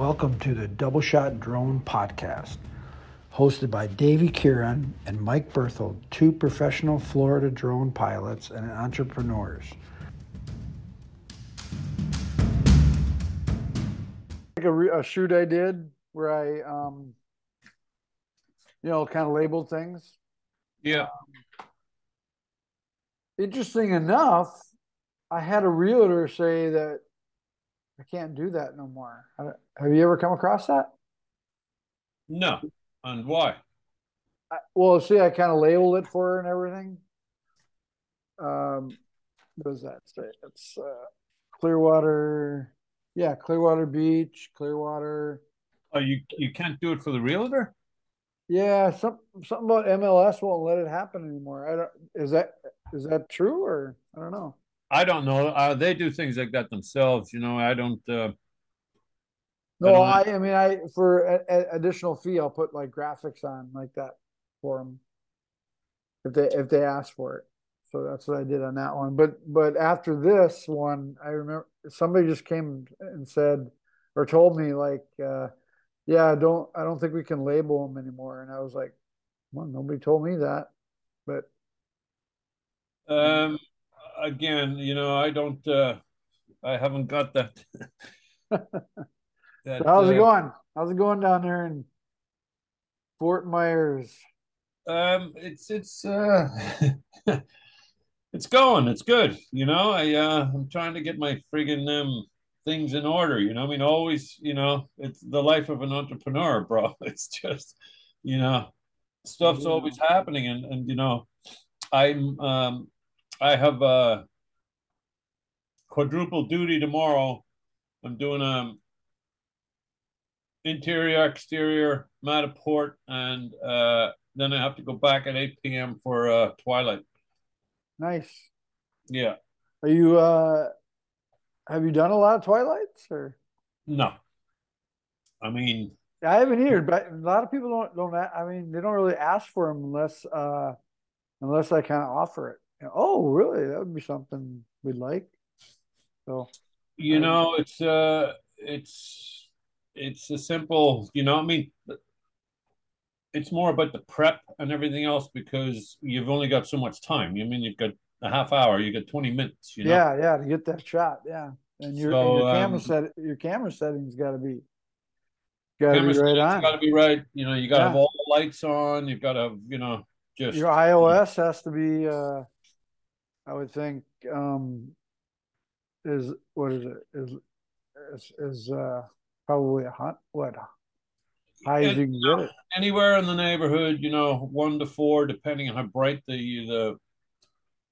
Welcome to the Double Shot Drone Podcast, hosted by Davy Kieran and Mike Berthold, two professional Florida drone pilots and entrepreneurs. Like a, re- a shoot I did where I, um, you know, kind of labeled things. Yeah. Interesting enough, I had a realtor say that I can't do that no more. Have you ever come across that? No. And why? I, well, see, I kind of labeled it for her and everything. Um, what does that say? It's uh, Clearwater, yeah, Clearwater Beach, Clearwater. Oh, you you can't do it for the realtor? Yeah, some something about MLS won't let it happen anymore. I don't. Is that is that true or I don't know. I don't know. Uh, they do things like that themselves. You know, I don't. Uh, No, don't I, I mean, I for a, a- additional fee, I'll put like graphics on like that for them if they if they ask for it. So that's what I did on that one. But but after this one, I remember somebody just came and said or told me like, uh, yeah, don't I don't think we can label them anymore. And I was like, well, nobody told me that. But um, again, you know, I don't. Uh, I haven't got that. that so how's it uh, going? How's it going down there in Fort Myers? Um, it's it's uh, it's going. It's good. You know, I uh, I'm trying to get my friggin' um things in order. You know, I mean, always. You know, it's the life of an entrepreneur, bro. It's just, you know, stuff's Yeah. always happening, and and you know, I'm um, I have uh quadruple duty tomorrow. I'm doing um interior, exterior, Matterport, and uh, then I have to go back at 8 p.m. for uh, Twilight. Nice. Yeah, Are you uh have you done a lot of twilights or no, I mean, I haven't either, but a lot of people don't don't a- I mean they don't really ask for them unless uh unless I kind of offer it. You know, oh, really? That would be something we'd like. So you Um, know, it's uh, it's it's a simple, you know, I mean, it's more about the prep and everything else because you've only got so much time. I mean, you've got a half hour, you got 20 minutes, you know. yeah, yeah, to get that shot, yeah. And your, and your camera um, set your camera settings got to be got to be right on. got to be right. You know, you got to have all the lights on. You've got to have, you know, just Your ISO has to be uh I would think um is what is it is is, is uh probably a hot what high as you can get it. anywhere in the neighborhood, you know, one to four, depending on how bright the the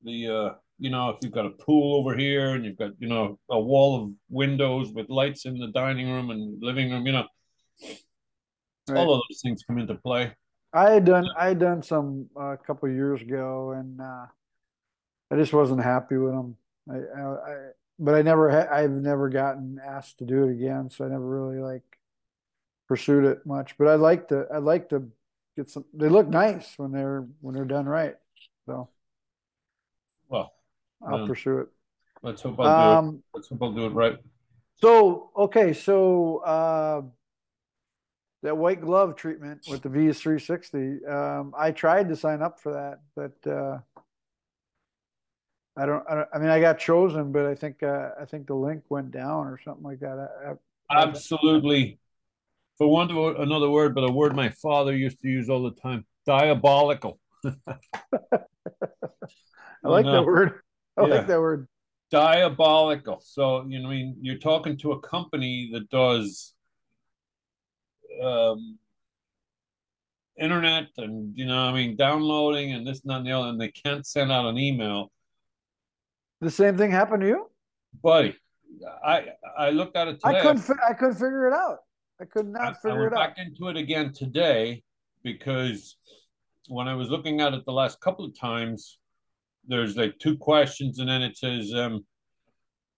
the uh you know, if you've got a pool over here and you've got, you know, a wall of windows with lights in the dining room and living room, you know, Right. all of those things come into play. I had done I had done some uh, a couple years ago and uh I just wasn't happy with them. I, I, I but I never ha I've never gotten asked to do it again, so I never really like pursued it much. But I like to I like to get some they look nice when they're when they're done right. So Well, I'll pursue it. let's hope I'll do it. Um, Let's hope I'll do it right. so okay, so uh, that white glove treatment with the Bees360, um, I tried to sign up for that, but uh, I don't, I don't. I mean, I got chosen, but I think uh, I think the link went down or something like that. I, I, Absolutely. For want of another word, but a word my father used to use all the time, diabolical. I like that word. I Yeah. like that word. diabolical. So, you know, I mean, you're talking to a company that does um, internet and, you know, I mean, downloading and this and that and the other, and they can't send out an email. The same thing happened to you. Buddy, I I looked at it today. I couldn't. I couldn't figure it out. I could not I figure went it out. I went back into it again today because when I was looking at it the last couple of times, there's like two questions, and then it says um,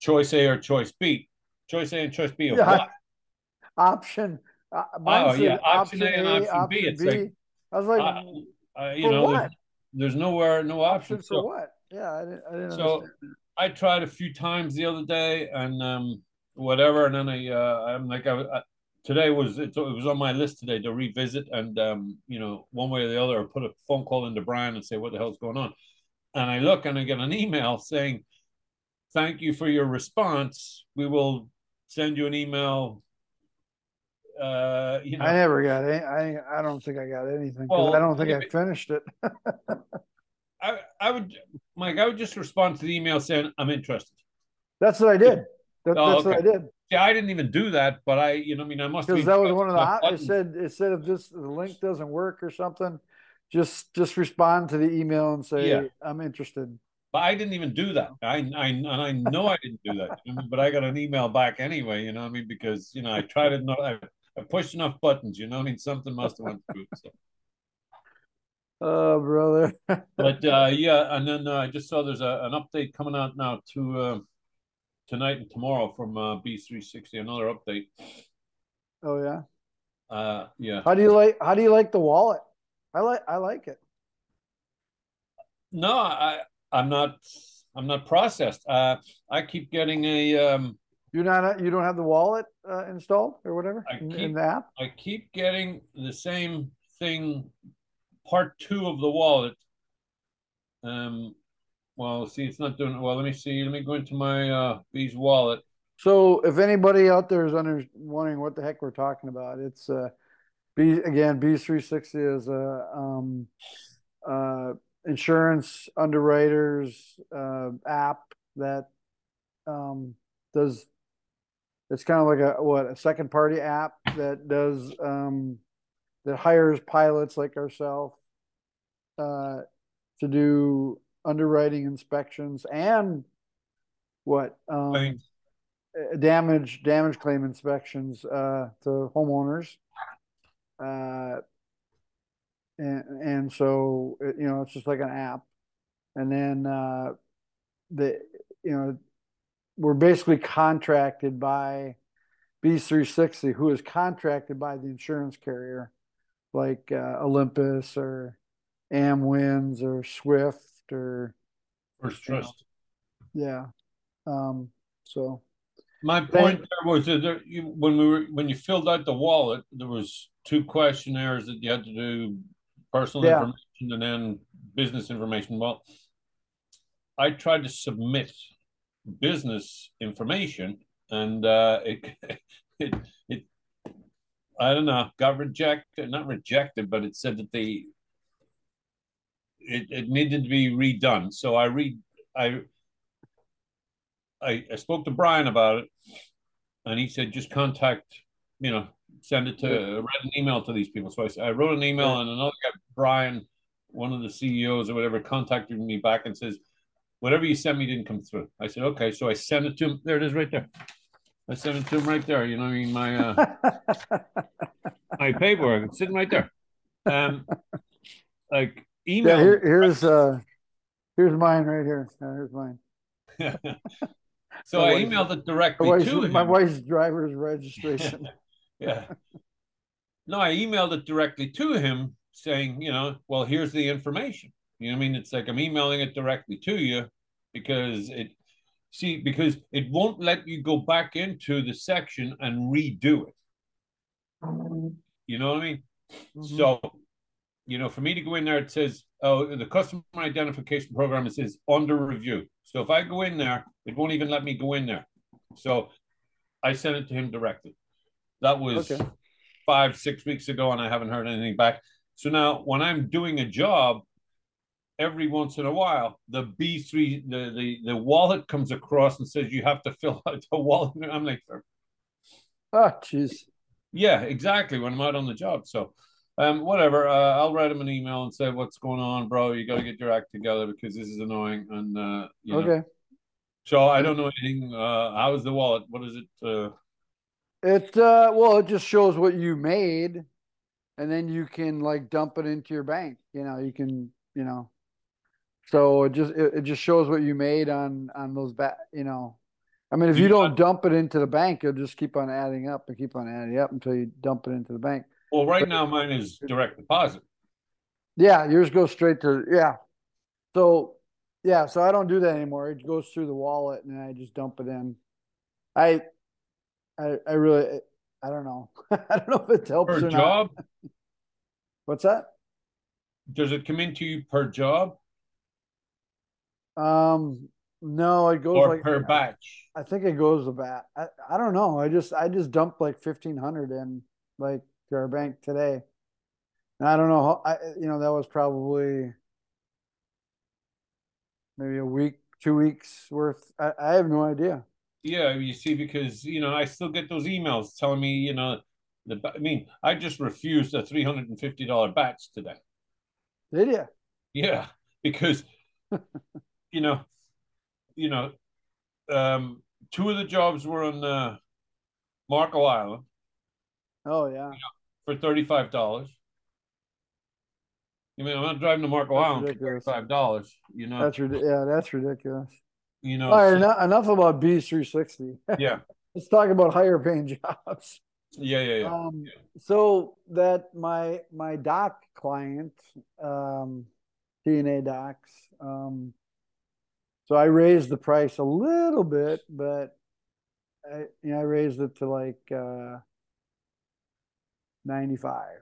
choice A or choice B. Choice A and choice B of Yeah, what? Option. Uh, Oh, yeah, option A and option B. It's like, I was like, Uh, uh, you know, what? there's, there's nowhere, no option option. for So what? Yeah, I didn't. I didn't So- understand. I tried a few times the other day, and um, whatever, and then I, uh, I'm like, I, I, today was it, it was on my list today to revisit and um, you know one way or the other I put a phone call into Brian and say what the hell's going on and I look and I get an email saying thank you for your response we will send you an email uh, you know I never got any. I I don't think I got anything because Well, I don't think I finished it. I, I would Mike I would just respond to the email saying I'm interested That's what I did. That, Oh, that's what I did yeah I didn't even do that but I you know I mean I must because that was one of the. op- It said it said if this the link doesn't work or something, just just respond to the email and say Yeah. I'm interested. But I didn't even do that. I, I and I know I didn't do that. But I got an email back anyway. You know what I mean? Because you know I tried to. I, I pushed enough buttons. You know what I mean? Something must have went through. So. Oh, brother. But uh, yeah, and then uh, I just saw there's a, an update coming out now to uh, tonight and tomorrow from uh, Bees360. Another update. oh yeah. Uh, yeah. How do you like? How do you like the wallet? I like. I like it. No, I I'm not. I'm not processed. Uh, I keep getting a. Um, You're not. You don't have the wallet uh, installed or whatever I in, in keep- the app. I keep getting the same thing, part two of the wallet. Um, well, see, it's not doing well. Let me see. Let me go into my uh Bees wallet. So if anybody out there is under wondering what the heck we're talking about, it's uh B again, Bees three sixty is a um uh insurance underwriters uh app that um does it's kind of like a what a second party app that does um that hires pilots like ourselves uh to do underwriting inspections and what um uh, damage damage claim inspections uh, to homeowners. Uh, and and so it, you know it's just like an app, and then uh, the you know we're basically contracted by Bees360, who is contracted by the insurance carrier, like uh, Olympus or Amwins or Swift or First You know. trust. yeah. Um, so My point there was that there, you, when we were when you filled out the wallet, there was two questionnaires that you had to do, personal Yeah. information and then business information. Well, I tried to submit business information, and uh, it it it I don't know got rejected, not rejected, but it said that they it, it needed to be redone. So I read I I, I spoke to Brian about it, and he said just contact, you know, send it to write an email to these people. So I, I wrote an email, and another guy, Brian, one of the CEOs or whatever, contacted me back and says, whatever you sent me didn't come through. I said, okay, so I sent it to him. There it is, right there. I sent it to him right there. You know, what I mean, my uh, my paperwork, it's sitting right there. Um, like email. yeah, here, here's uh here's mine right here. Here's mine. so My I wife's- emailed it directly wife's, to him. my wife's driver's registration. yeah. No, I emailed it directly to him saying, you know, well, here's the information. You know what I mean? It's like I'm emailing it directly to you because it, see, because it won't let you go back into the section and redo it. You know what I mean? Mhm. So, you know, for me to go in there, it says, oh, the customer identification program, it says under review. So if I go in there, it won't even let me go in there. So I sent it to him directly. That was Okay. five, six weeks ago, and I haven't heard anything back. So now when I'm doing a job, every once in a while, the B3, the, the, the wallet comes across and says you have to fill out the wallet. I'm like, Oh, jeez. yeah, exactly. When I'm out on the job. So, um, whatever. Uh, I'll write him an email and say, "What's going on, bro? You got to get your act together because this is annoying." And uh, you know, Okay. so I don't know anything. Uh, how is the wallet? What is it? Uh, It uh well, it just shows what you made, and then you can like dump it into your bank. You know, you can, you know. So it just it, it just shows what you made on on those back. You know, I mean, if you you don't dump it into the bank, it'll just keep on adding up and keep on adding up until you dump it into the bank. Well, right now mine is direct deposit. Yeah, yours goes straight to yeah. So yeah, so I don't do that anymore. It goes through the wallet and I just dump it in. I I I really I don't know. I don't know if it helps per or job? not. What's that? Does it come into you per job Um, no, it goes or like per batch? I think it goes to bat. I, I don't know. I just I just dumped like fifteen hundred in like to our bank today. And I don't know how I you know that was probably maybe a week, two weeks worth. I, I have no idea. Yeah, you see, because you know, I still get those emails telling me, you know, the. I mean, I just refused a three hundred and fifty dollar batch today. Did you? Yeah, because you know, you know, um, two of the jobs were on uh, Marco Island Oh yeah. For thirty five dollars. I mean, I'm not driving to Marco That's Island for thirty five dollars. You know, That's yeah, that's ridiculous. you know. All right, so- enough, enough about Bees three sixty. yeah, Let's talk about higher paying jobs. yeah, yeah, yeah. Um, so that my my dock client, um, TNA docs, um, so I raised the price a little bit, but I you know I raised it to like uh, ninety five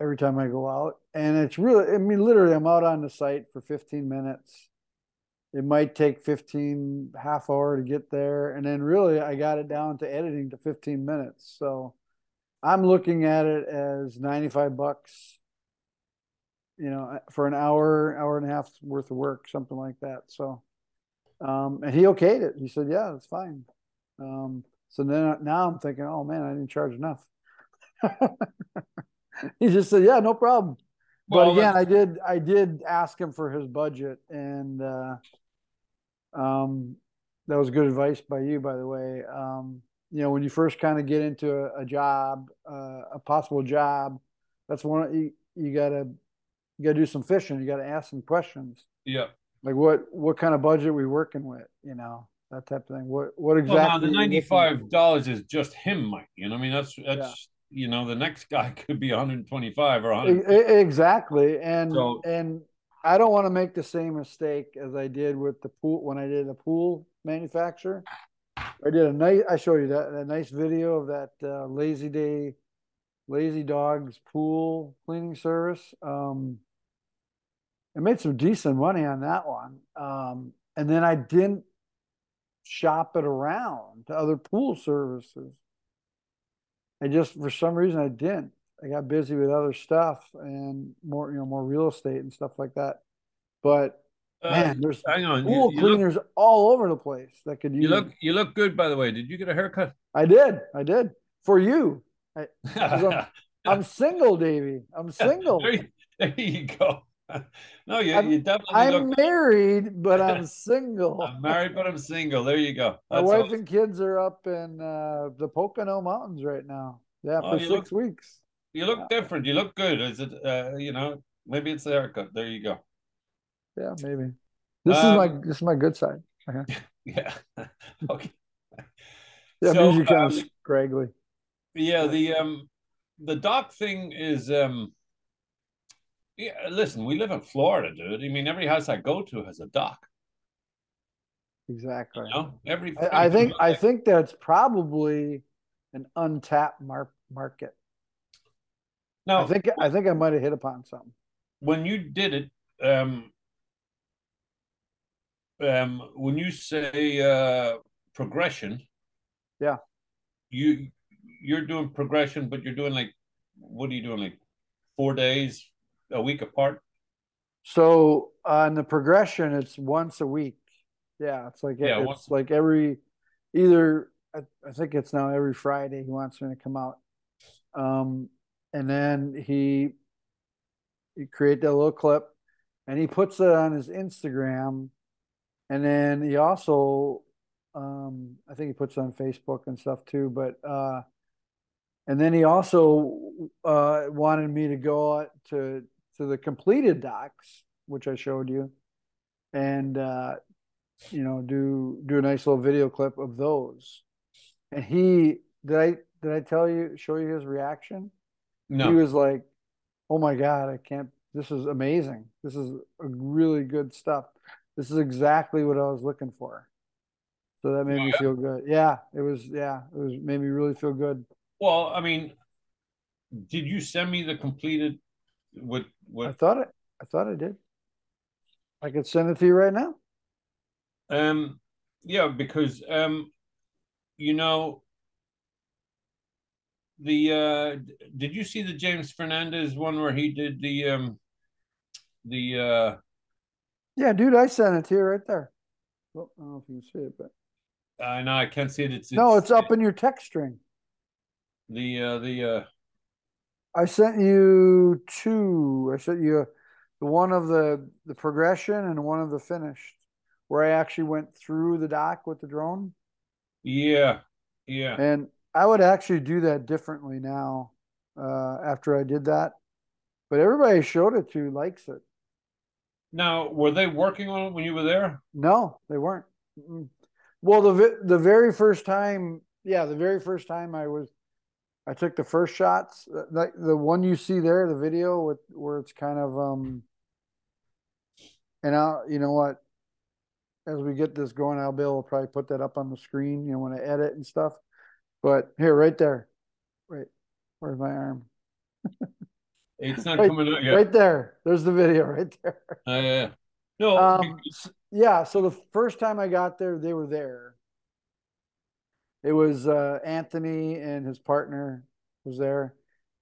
every time I go out, and it's really I mean literally I'm out on the site for fifteen minutes. It might take 15 half hour to get there, and then really I got it down to editing to 15 minutes. So I'm looking at it as 95 bucks, you know, for an hour, hour and a half worth of work, something like that. So, um, and he okayed it. He said, yeah, that's fine. Um, so then now I'm thinking, oh man, I didn't charge enough. he just said, yeah, no problem. But Well, again, I did, I did ask him for his budget and, uh, um, that was good advice by you, by the way. Um, you know, when you first kind of get into a, a job, uh, a possible job, that's one you, you gotta you gotta do some fishing. You gotta ask some questions, yeah. like what what kind of budget we working with, you know, that type of thing. What what exactly? Well, now the are you looking ninety five dollars is just him, Mike. You know, I mean, that's that's you know, the next guy could be one hundred twenty five or E- hundred. e- Exactly, and So- and I don't want to make the same mistake as I did with the pool when I did the pool manufacturer. I did a nice. I showed you that a nice video of that uh, lazy day, lazy dogs pool cleaning service. Um, I made some decent money on that one, um, and then I didn't shop it around to other pool services. I just for some reason I didn't. I got busy with other stuff and more, you know, more real estate and stuff like that. But man, there's Uh, hang on, you, pool you look, cleaners all over the place that could use. you look, you look good. By the way, did you get a haircut? I did, I did for you. I'm single, Davy. I'm single. there, you, there you go. No, you, I'm- you definitely I'm look. married, but I'm single. I'm married, but I'm single. There you go. My wife all. and kids are up in uh, the Pocono Mountains right now. Yeah, Oh, for six weeks. You look different. You look good. Is it? Uh, you know, maybe it's the haircut. There you go. Yeah, maybe. This Um, is my this is my good side. Yeah. okay. Yeah, So, you're kind um, of scraggly. Yeah, the um the dock thing is um yeah, listen, we live in Florida, dude. I mean every house I go to has a dock. Exactly. You know? Every I, I think I think that's probably an untapped mar- market. No, I think I think I might have hit upon something. when you did it, um um when you say uh progression, Yeah. you you're doing progression, but you're doing like what are you doing, like four days a week apart? So on the progression, it's once a week. Yeah, it's like Yeah, it's once- like every either I, I think it's now every Friday he wants me to come out. Um, and then he he create that little clip and he puts it on his Instagram. And then he also um I think he puts it on Facebook and stuff too, but uh and then he also uh wanted me to go out to to the completed docks, which I showed you, and uh, you know, do do a nice little video clip of those. And he did I did I tell you show you his reaction? No. He was like, "Oh my god, I can't! This is amazing. This is a really good stuff. This is exactly what I was looking for." So that made me feel good. Yeah, it was. Yeah, it was made me really feel good. Well, I mean, did you send me the completed what I thought it. I thought I did. I could send it to you right now. um yeah, because um you know the uh did you see the James Fernandez one where he did the um the uh Yeah, dude, I sent it to you right there. Well, I don't know if you can see it, but I know I can't see it it's, no, it's up in your text string. the uh the uh I sent you two. I sent you the one of the the progression and one of the finished, where I actually went through the dock with the drone. yeah yeah And I would actually do that differently now, uh, after I did that. But everybody I showed it to likes it. now were they working on it when you were there No, they weren't. Well, the the very first time, yeah, the very first time I was, I took the first shots. uh, Like the one you see there, the video with where it's kind of um. And I, you know what? As we get this going, I'll be able to probably put that up on the screen. You know, when I edit and stuff. But here, right there, right, where's my arm? it's not Right- coming out yet Right there. There's the video right there. uh, yeah. no Um, yeah, so the first time I got there, they were there. It was uh, Anthony and his partner was there,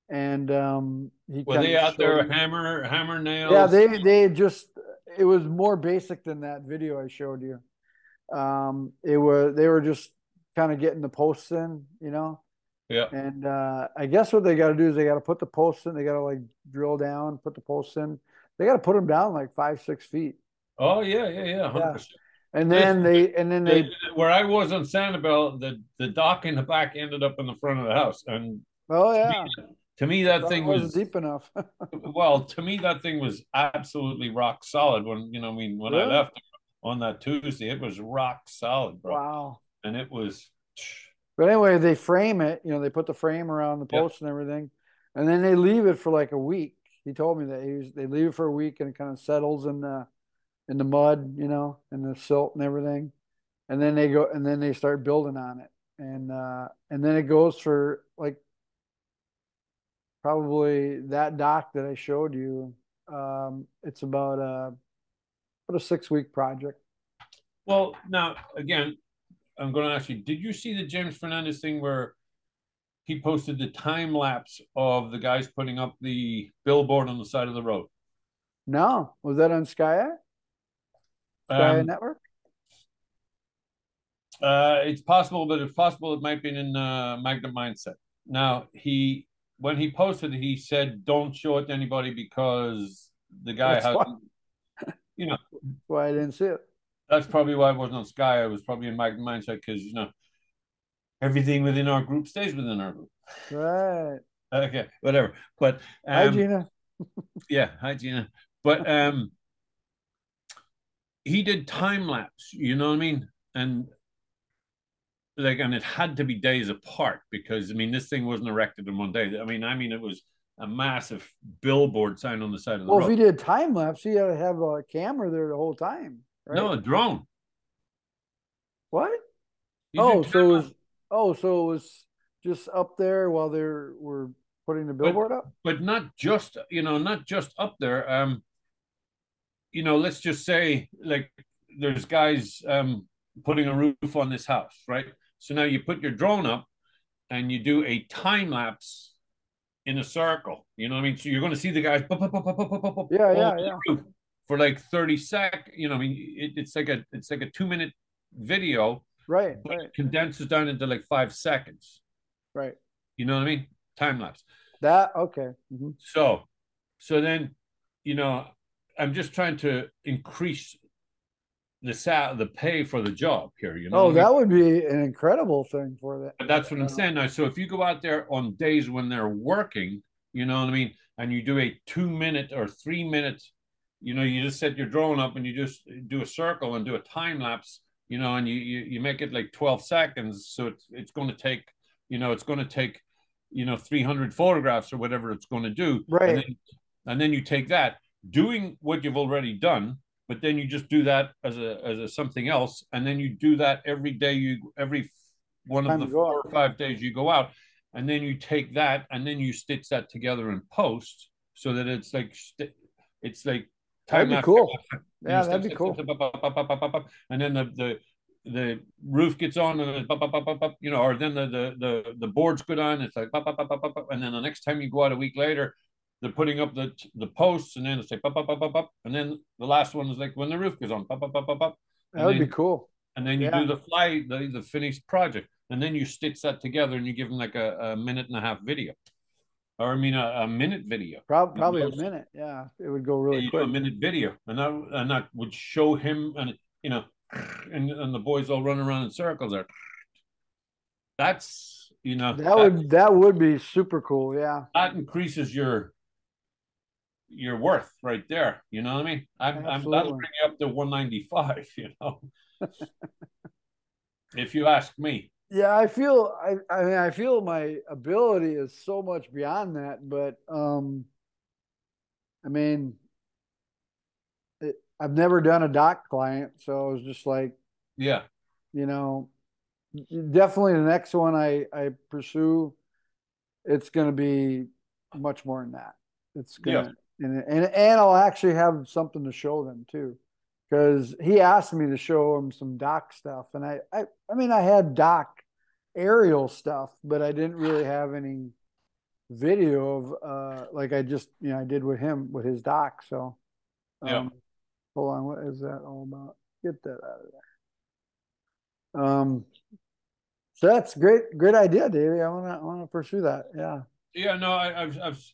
and um, he were they out there showed- hammer hammer nails Yeah, they they just it was more basic than that video I showed you. Um, it was they were just kind of getting the posts in, you know. yeah And uh, I guess what they got to do is they got to put the posts in. They got to like drill down, put the posts in. They got to put them down like five, six feet, oh yeah yeah yeah 100%. And then they and then they The- where I was on Sanibel, the the dock in the back ended up in the front of the house, and oh to yeah, me, to me that Thought thing wasn't deep enough. well. To me, that thing was absolutely rock solid. When you know, I mean, when I left on that Tuesday, it was rock solid, bro, wow. and it was. But anyway, they frame it. You know, they put the frame around the Yep. and everything, and then they leave it for like a week. He told me that he was, they leave it for a week and it kind of settles in the in the mud, you know, and the silt and everything, and then they go and then they start building on it, and uh, and then it goes for like probably that dock that I showed you. Um, it's about a about a six week project. Well, now again, I'm going to ask you: Did you see the James Fernandez thing where he posted the time lapse of the guys putting up the billboard on the side of the road? No, was that on Sky Sky Um, Network? Uh, it's possible, but it's possible it might be in uh, Magnet Mindset. Now he, when he posted it, he said, "Don't show it to anybody because the guy That's has." why. You know, why I didn't see it. that's probably why I wasn't on Sky. I was probably in Magnet Mindset because you know everything within our group stays within our group. Right. Okay, whatever. But um, Hi, Gina. yeah, hi Gina. But um, he did time lapse. You know what I mean? And like, and it had to be days apart because I mean, this thing wasn't erected in one day. I mean, I mean, it was a massive billboard sign on the side of the Well, if road. he did time lapse, he had to have a camera there the whole time, right? No, a drone. What? He Oh, so it was oh, so it was just up there while they were putting the billboard up. but not just you know not just up there um you know let's just say like there's guys um putting a roof on this house right so now you put your drone up and you do a time lapse in a circle you know what i mean so you're going to see the guys pop, pop, pop, Yeah, yeah, for like 30 sec you know i mean it, it's like a it's like a two minute video Right, but right, condenses down into like five seconds right. you know what i mean time lapse That okay. Mhm. so, so then, you know, I'm just trying to increase the sal the pay for the job here. You know, Oh, what I mean? that would be an incredible thing for that. But that's what I'm saying now. So if you go out there on days when they're working, you know what I mean, and you do a two minute or three minute, you know, you just set your drone up and you just do a circle and do a time lapse, you know, and you you, you make it like 12 seconds. So it's it's going to take, you know, it's going to take, you know, 300 photographs or whatever it's going to do. Right. And then, and then you take that, doing what you've already done, but then you just do that as a as a something else, and then you do that every day you every one of the four or five days you go out, and then you take that and then you stitch that together in post so that it's like it's like that'd be cool. Yeah, that'd be cool. And then the the the roof gets on and you know, or then the the the, the boards go on. It's like and then the next time you go out a week later, they're putting up the the posts, and then they say pop up up it's like and then the last one is like when the roof goes on. Pop up up. That would be cool. And then you yeah. do the fly, the, the finished project, and then you stitch that together, and you give them like a, a minute and a half video, or I mean a, a minute video. Probably, probably a minute. Yeah, it would go really quick. A minute video, and that and that would show him, and you know, and and the boys all run around in circles there. That's you know that, that would that would be super cool. Yeah, that increases your your worth right there. You know what I mean? I'm, I'm that'll bring you up to 195. You know, if you ask me. Yeah, I feel I I mean I feel my ability is so much beyond that, but um, I mean, it, I've never done a dock client, so I was just like, yeah, you know, definitely the next one I I pursue, it's going to be much more than that. It's gonna. Yeah and and and I'll actually have something to show them too, because he asked me to show him some dock stuff, and I I I mean I had dock aerial stuff, but I didn't really have any video of uh like I just you know I did with him with his dock. So um, yeah. hold on, what is that all about? Get that out of there. Um, so that's great, great idea, Davy. I wanna I wanna pursue that. Yeah. Yeah, no, I, I've I've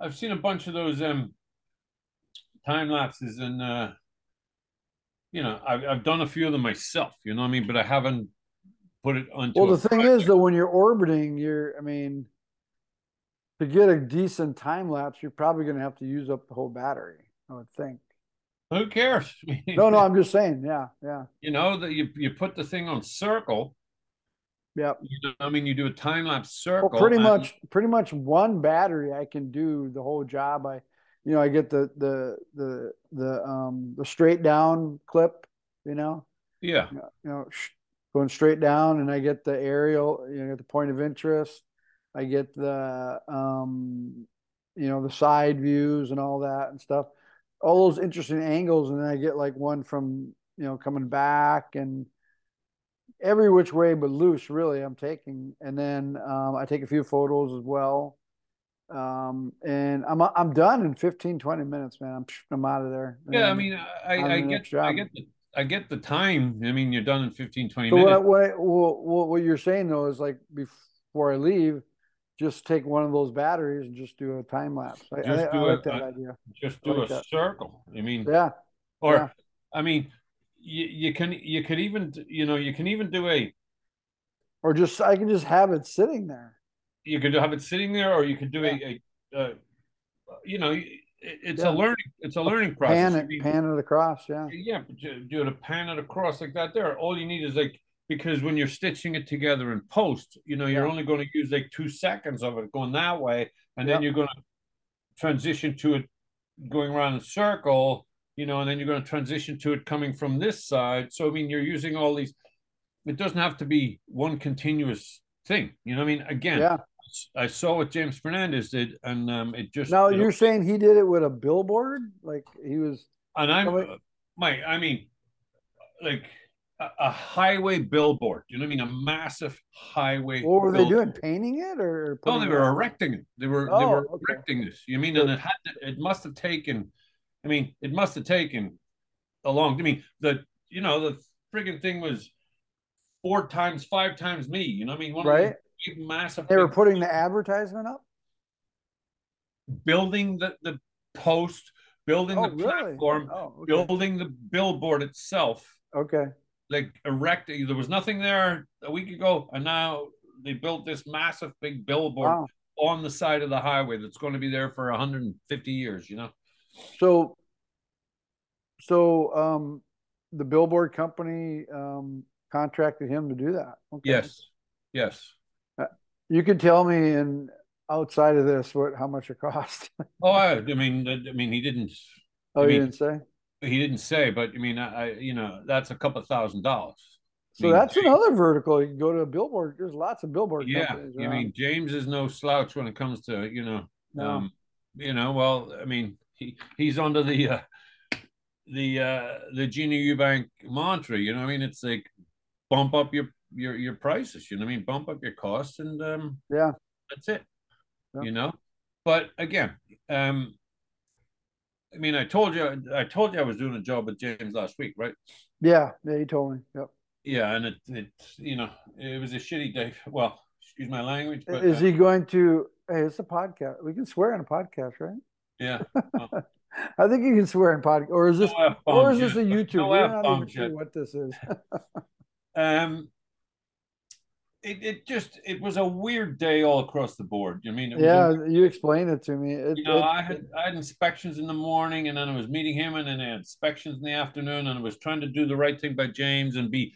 I've seen a bunch of those um time lapses and uh you know I've I've done a few of them myself, you know what I mean, but I haven't put it on. Well, the thing project. is, though, when you're orbiting, you're I mean, to get a decent time lapse, you're probably going to have to use up the whole battery. I would think. Who cares? no, no, I'm just saying. Yeah, yeah. You know that you you put the thing on circle yeah. You know, I mean, you do a time lapse circle. Well, pretty much, pretty much one battery, I can do the whole job. I, you know, I get the the the the um the straight down clip. You know. Yeah. You know, going straight down, and I get the aerial. You know, the point of interest. I get the um, you know, the side views and all that and stuff. All those interesting angles, and then I get like one from you know coming back and every which way but loose really i'm taking and then um, i take a few photos as well um, and i'm i'm done in 15 20 minutes man i'm i'm out of there yeah i mean i i get i get the I get the time. I mean, you're done in 15, 20 so minutes. What, what, what, what you're saying though is like before I leave, just take one of those batteries and just do a time lapse. I, just I, do I like a, that idea. Just do like a that. circle. I mean, yeah. Or, yeah. I mean, you, you can you could even you know you can even do a or just I can just have it sitting there. You could have it sitting there, or you could do yeah. a, a, a, you know, it's yeah. a learning, it's a learning process. Pan it, mean, pan it across, yeah. Yeah, do to pan it across like that. There, all you need is like because when you're stitching it together in post, you know, you're yeah. only going to use like two seconds of it going that way, and then you're going to transition to it going around in a circle you know, and then you're going to transition to it coming from this side. So, I mean, you're using all these, it doesn't have to be one continuous thing. You know I mean? Again, yeah. I saw what James Fernandez did, and um, it just. Now, you are saying he did it with a billboard? Like he was. And I'm, uh, Mike, I mean, like a, a, highway billboard. You know what I mean? A massive highway. What were billboard. they doing? Painting it or? No, they were erecting it. They were, oh, they were okay. erecting this. You mean, and it had, to, it must have taken I mean, it must have taken a long. I mean, the you know the frigging thing was four times, five times me. You know, I mean, one right? massive. They were putting the advertisement up, building the the post, building oh, the platform, really? oh, okay. building the billboard itself. Okay. Like erecting, there was nothing there a week ago, and now they built this massive big billboard wow. on the side of the highway that's going to be there for 150 years. You know. So, so um, the billboard company um, contracted him to do that. Okay. Yes. Yes. Uh, you can tell me in outside of this what how much it cost. oh, I, I, mean, I mean, he didn't. Oh, I he mean, didn't say. He didn't say, but I mean, I, you know, that's a couple thousand dollars. So mean, that's James- another vertical. You can go to a billboard. There's lots of billboard Yeah, companies. I mean James is no slouch when it comes to you know, No. um, you know. Well, I mean he he's under the uh, the uh, the Gina Eubank mantra. You know, what I mean it's like bump up your your your prices. You know, what I mean bump up your costs, and um, yeah, that's it. Yeah. You know, but again, um, I mean, I told you I told you I was doing a job with James last week, right? yeah, yeah. You told me. Yep. Yeah, and it it you know it was a shitty day. Well, excuse my language, but Is uh, he going to? Hey, it's a podcast. We can swear on a podcast, right? Yeah. I think you can swear in podcast. Or is this? No or is this a. YouTube? No We're not even sure what this is. Um, it, it just it was a weird day all across the board. I mean, it was a- yeah, you explained it to me. It, you know, it- I had I had inspections in the morning, and then I was meeting him, and then I had inspections in the afternoon, and I was trying to do the right thing by James and be,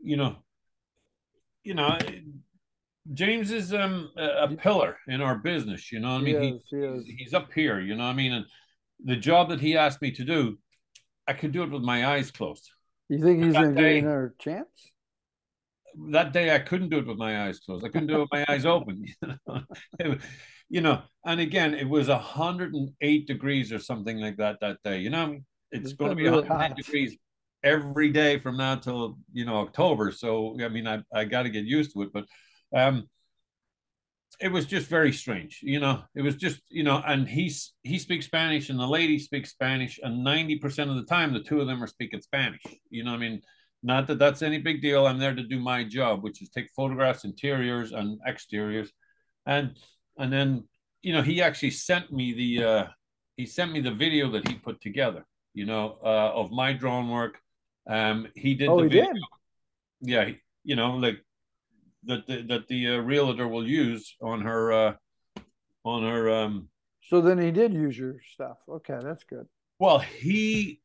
you know, you know, James is um a, a pillar in our business. You know, what I mean, he, is, he is. he's, up here. You know, what I mean, and the job that he asked me to do, I could do it with my eyes closed. You think he's going to get another chance? that day I couldn't do it with my eyes closed. I couldn't do it with my eyes open. You know? It- you know, and again, it was 108 degrees or something like that that day. You know, it's It's going to be really 108 hot. degrees every day from now till you know October. So I mean, I I got to get used to it, but um, it was just very strange. You know, it was just you know, and he's he speaks Spanish and the lady speaks Spanish, and 90 percent of the time the two of them are speaking Spanish. You know, I mean. Not that that's any big deal. I'm there to do my job, which is take photographs, interiors and exteriors, and and then you know he actually sent me the uh, he sent me the video that he put together. You know uh, of my drone work. Um, he did. Oh, the he video. did. Yeah, you know, like that the, that the uh, realtor will use on her uh, on her. Um, So then he did use your stuff. Okay, that's good. well, he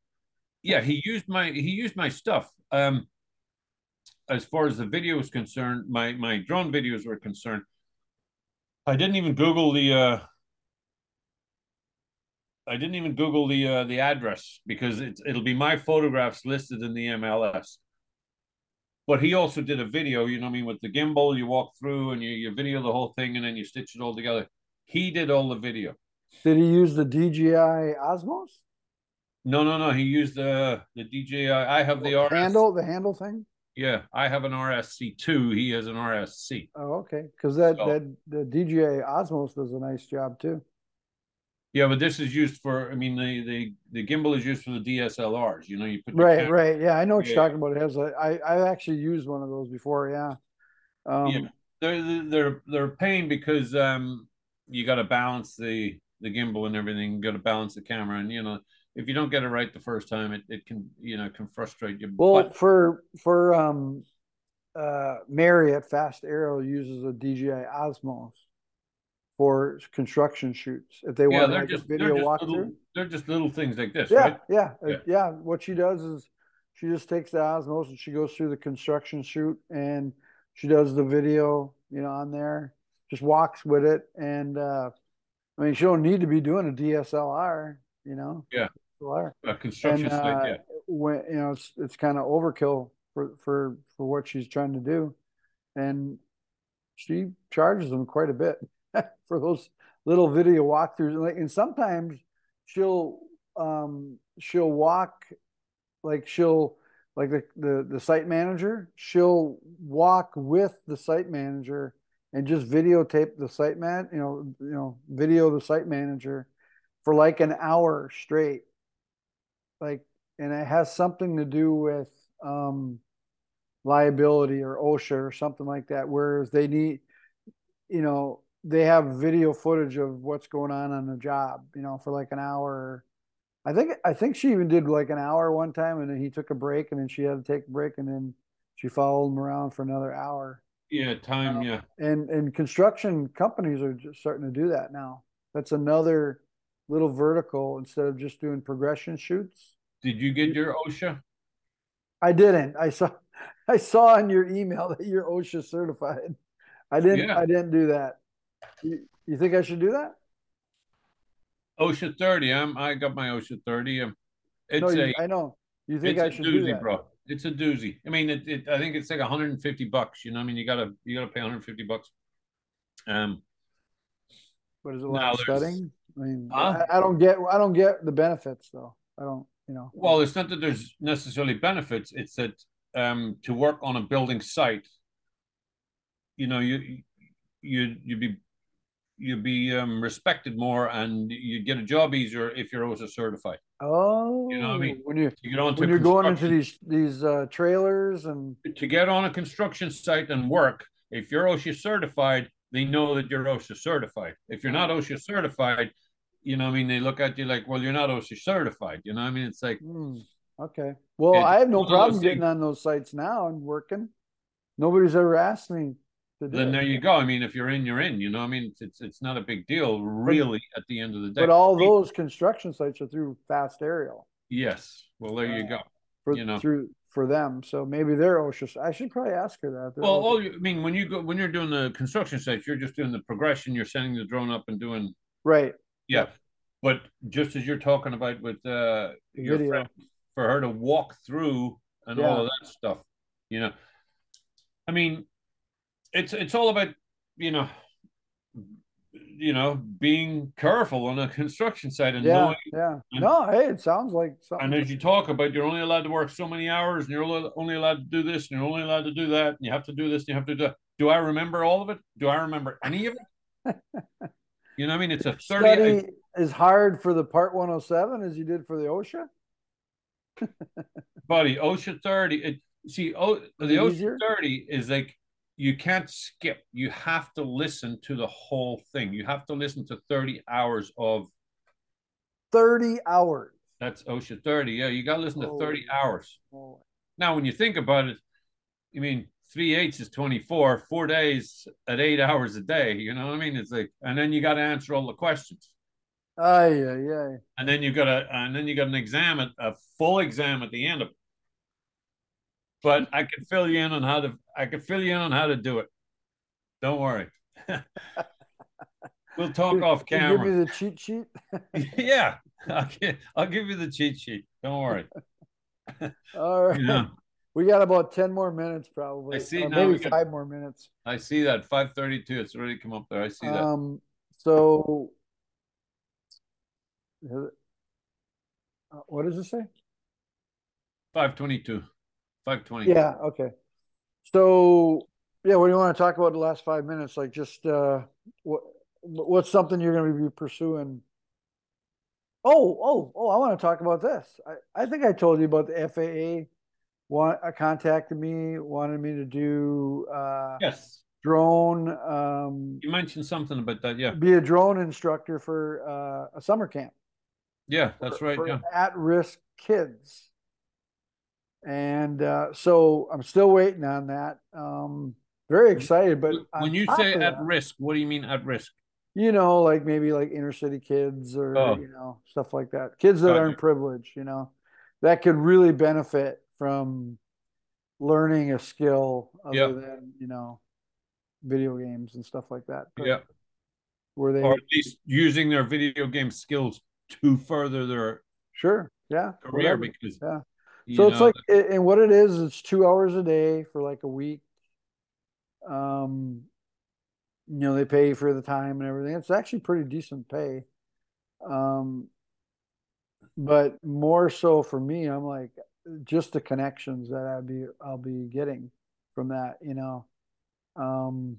yeah he used my he used my stuff. Um, as far as the video is concerned, my my drone videos were concerned. I didn't even Google the. Uh, I didn't even Google the uh, the address because it's it'll be my photographs listed in the MLS. But he also did a video, you know what I mean, with the gimbal, you walk through and you, you video the whole thing and then you stitch it all together. He did all the video. Did he use the DJI Osmos No, no, no. He used uh, the the DJI. I have the RS. handle? The handle thing? Yeah, I have an RSC two. He has an RSC. Oh, okay. Because that So- that the DJI Osmos does a nice job too. Yeah, but this is used for. I mean, the the the gimbal is used for the DSLRs. You know, you put your Right, camera- right. Yeah, I know what Yeah. you're talking about. It has a. I I actually used one of those before. Yeah. Um, Yeah. They're they're they're a pain because um you got to balance the the gimbal and everything. You got to balance the camera, and you know if you don't get it right the first time, it, it can you know can frustrate you. Well, But for for um, uh, Marriott, Fast Arrow uses a DJI Osmos for construction shoots. If they yeah, want they're just a they're video just walkthrough. little, they're just little things like this, Yeah, right? yeah, uh, Yeah. yeah. What she does is she just takes the Osmos and she goes through the construction shoot and she does the video, you know, on there. Just walks with it, and uh, I mean, she don't need to be doing a DSLR, you know. Yeah. DSLR. A construction And site, uh, yeah. when you know it's it's kind of overkill for for for what she's trying to do, and she charges them quite a bit for those little video walkthroughs. And, sometimes she'll um she'll walk like she'll like the, the the site manager she'll walk with the site manager and just videotape the site man you know you know video the site manager for like an hour straight like and it has something to do with um liability or OSHA or something like that whereas they need you know they have video footage of what's going on on the job you know for like an hour. I think I think she even did like an hour one time and then he took a break and then she had to take a break and then she followed him around for another hour. Yeah, time, uh, yeah. and and construction companies are just starting to do that now. That's another little vertical instead of just doing progression shoots. Did you get your OSHA? I didn't. I saw I saw in your email that you're OSHA certified. I didn't Yeah. I didn't do that you, you think I should do that OSHA 30. I'm I got my OSHA 30. Um, it's no you, a I know you think it's I a should do doozy, that bro. it's a doozy. I mean, it, it I think it's like 150 bucks. You know, I mean, you gotta you gotta pay 150 bucks. Um, But is it a No, lot of there's- studying? I mean, Huh? I, I don't get I don't get the benefits though. I don't, you know. well, it's not that there's necessarily benefits. It's that um, to work on a building site, you know, you you you'd be you'd be um, respected more, and you'd get a job easier if you're OSHA certified. Oh, You know what I mean? when you You get onto when you're going into these these uh, trailers and to get on a construction site and work, if you're OSHA certified, they know that you're OSHA certified. If you're not OSHA certified, you know, what I mean, they look at you like, well, you're not OSHA certified. You know, what I mean, it's like, hmm, okay. Well, I have no problem getting on those sites now and working. Nobody's ever asked me then it. there you go. I mean, if you're in, you're in. You know, I mean, it's it's, it's not a big deal, really, at the end of the day. But all those construction sites are through fast aerial yes. Well, there you go. for You know. through for them. So maybe they're OSHA. I should probably ask her that. They're Well, all you, I mean, when you go when you're doing the construction sites, you're just doing the progression. You're sending the drone up and doing right. Yeah. But just as you're talking about with uh your Video. friend, for her to walk through and all of that stuff, you know. I mean, it's it's all about, you know, you know, being careful on a construction site and Yeah, knowing yeah. and- No, hey, it sounds like something. and as you talk about you're only allowed to work so many hours and you're only allowed to do this and you're only allowed to do that and you have to do this and you have to do that. Do I remember all of it? Do I remember any of it? you know what I mean? It's a 30 study as hard for the Part 107 as you did for the OSHA. buddy osha 30 it see oh the osha 30 is like you can't skip. You have to listen to the whole thing. You have to listen to 30 hours of 30 hours. that's osha 30 yeah you got to listen to 30 hours. Oh, now when you think about it i mean three eighths is 24 four days at eight hours a day you know what i mean? It's like and then you got to answer all the questions. Ay, yeah, yeah. and then you got a and then you got an exam at a full exam at the end of it. But I can fill you in on how to I can fill you in on how to do it. Don't worry. we'll talk off camera. Give me the cheat sheet. yeah, I'll give, I'll give you the cheat sheet. Don't worry. All right. Yeah, We got about 10 more minutes, probably. I see Or maybe got- five more minutes. I see that five thirty two. It's already come up there. I see that. Um, so, uh, what does it say? Five twenty two. Five twenty. Yeah, okay. So, yeah, what do you want to talk about the last five minutes? Like just uh what what's something you're going to be pursuing? Oh, oh, oh, I want to talk about this. I, I think I told you about the FAA want uh, contacted me, wanted me to do uh Yes, drone um you mentioned something about that. Yeah, be a drone instructor for uh a summer camp. yeah, that's for- right. for Yeah, at-risk kids. And uh, so I'm still waiting on that. Um, very excited, but when you say at that, risk, what do you mean at risk? you know, like maybe like inner city kids or Oh. you know stuff like that, kids that Got aren't you. privileged, you know, that could really benefit from learning a skill other Yeah. than you know video games and stuff like that. But Yeah. where they or at least using their video game skills to further their sure, yeah, career whatever. because Yeah. You So it's know, like, a- and what it is, it's two hours a day for like a week. Um, you know, they pay for the time and everything. It's actually pretty decent pay. Um, but more so for me, I'm like, just the connections that I'd be, I'll be getting from that, you know. Um,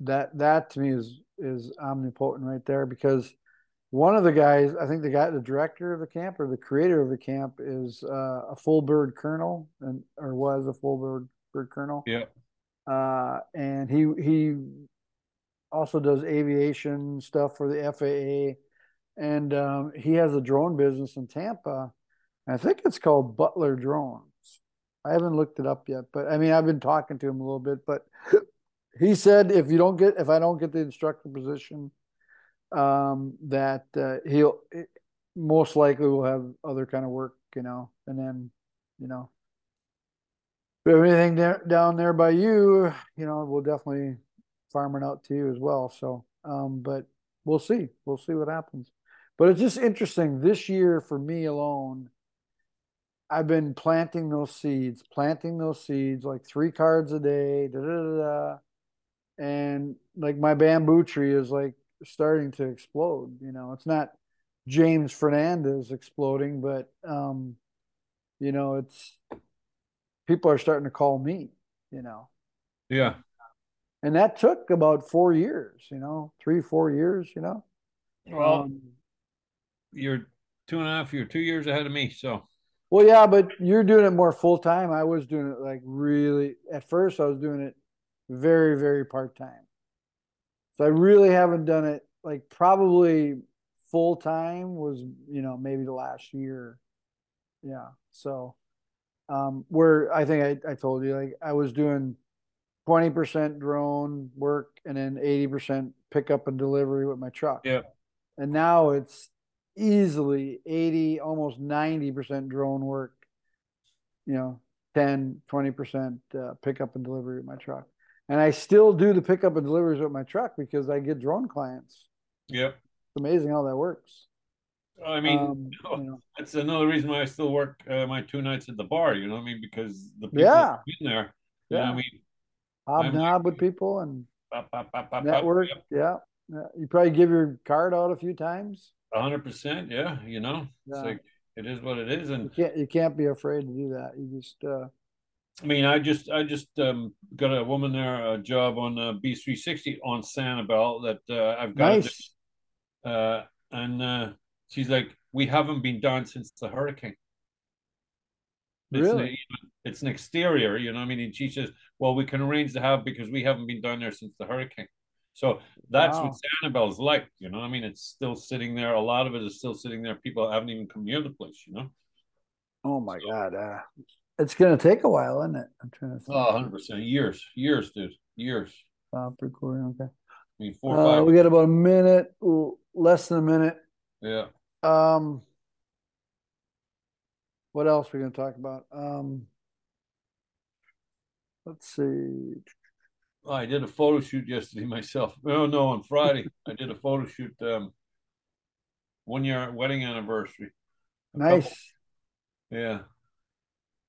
that, that to me is, is omnipotent right there because one of the guys, I think the guy, the director of the camp or the creator of the camp is uh, a full bird colonel and or was a full bird bird colonel. yeah Uh, and he he also does aviation stuff for the FAA, and um, he has a drone business in Tampa. I think it's called Butler Drones. I haven't looked it up yet, but I mean I've been talking to him a little bit. But he said if you don't get if I don't get the instructor position, um, that uh, he'll most likely will have other kind of work, you know, and then you know if anything down there by you, you know, we'll definitely farm it out to you as well. So, um, but we'll see. We'll see what happens. But it's just interesting this year for me alone. I've been planting those seeds, planting those seeds like three cards a day, da da da da. And like my bamboo tree is like starting to explode. You know, it's not James Fernandez exploding, but um, you know, it's people are starting to call me, you know. Yeah. And that took about four years, you know, three, four years, you know. Well, Um, you're two and a half, you're two years ahead of me. So Well, yeah, but you're doing it more full time. I was doing it like really, at first, I was doing it very, very part time. So I really haven't done it like probably full time was, you know, maybe the last year. Yeah. So, um, where I think I, I told you, like, I was doing 20% drone work and then 80% pickup and delivery with my truck. yeah, And now it's easily 80, almost 90% drone work, you know, 10, 20% uh, pickup and delivery with my truck. And I still do the pickup and deliveries with my truck because I get drone clients. yeah. It's amazing how that works. I mean, Um, you know, that's another reason why I still work uh, my two nights at the bar. You know what I mean? Because the people Yeah. in there, you know Yeah. I mean? hobnob with people and Pop, pop, pop, network. Yeah. yeah. You probably give your card out a few times. hundred percent. Yeah, you know, it's like it is what it is, You and can't you can't be afraid to do that. You just uh I mean, I just I just um, got a woman there a job on uh, Bees three sixty on Sanibel that uh, I've got, nice. uh, and uh, she's like, we haven't been done since the hurricane. It's an, Really? it's an exterior, you know. what I mean, and she says, "Well, we can arrange to have because we haven't been down there since the hurricane." So that's Wow. what Sanibel's like, you know. what I mean, it's still sitting there. A lot of it is still sitting there. People haven't even come near the place, you know. Oh my God. It's gonna take a while, isn't it? I'm trying to think. Oh, 100 percent. Years, years, dude, years. Stop recording. Okay. I mean, four Uh, five. we got about a minute, less than a minute. yeah. Um, what else are we gonna talk about? Um, let's see. Oh, I did a photo shoot yesterday myself. Oh no, on Friday I did a photo shoot. Um, one year wedding anniversary. A couple- Nice, yeah,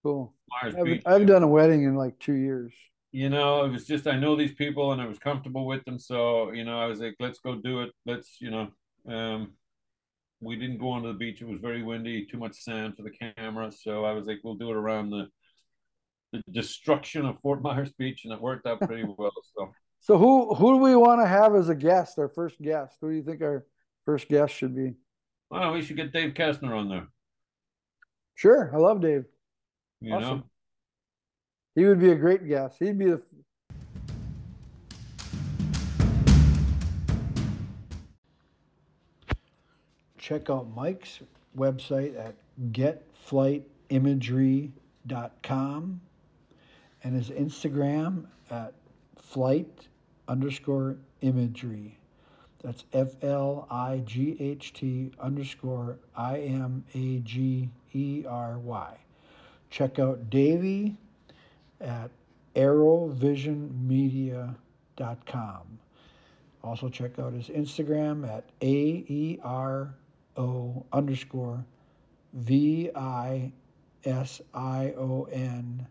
cool. Myers I haven't, Beach. I haven't done a wedding in like two years. you know, it was just I know these people and I was comfortable with them, so you know, I was like, let's go do it. Let's, you know, um, we didn't go onto the beach. It was very windy, too much sand for the camera, so I was like, we'll do it around the the destruction of Fort Myers Beach, and it worked out pretty well. So So who who do we want to have as a guest? Our first guest. Who do you think our first guest should be? well, we should get Dave Kastner on there. Sure, I love Dave. You Awesome. know, He would be a great guest. He'd be the Check out Mike's website at getflightimagery.com and his Instagram at flight underscore imagery. That's F L I G H T underscore I M A G E R Y. Check out Davy at aerovisionmedia.com. Also check out his Instagram at A E R O underscore V I S I O N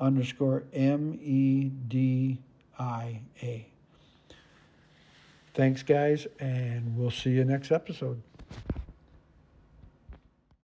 underscore M E D I A. Thanks, guys, and we'll see you next episode.